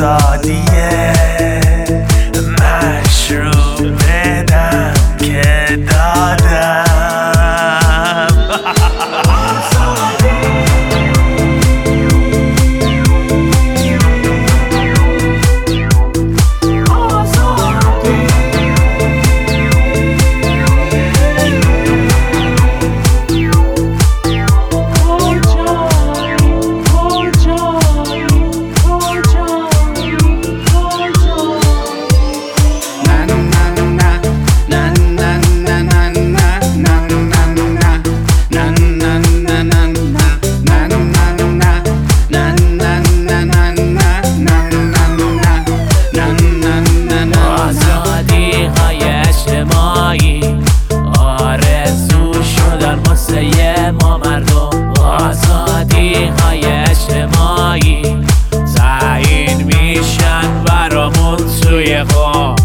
outside واسه ما مردم آزادی های اجتماعی. تعیین میشن برامون توی خواه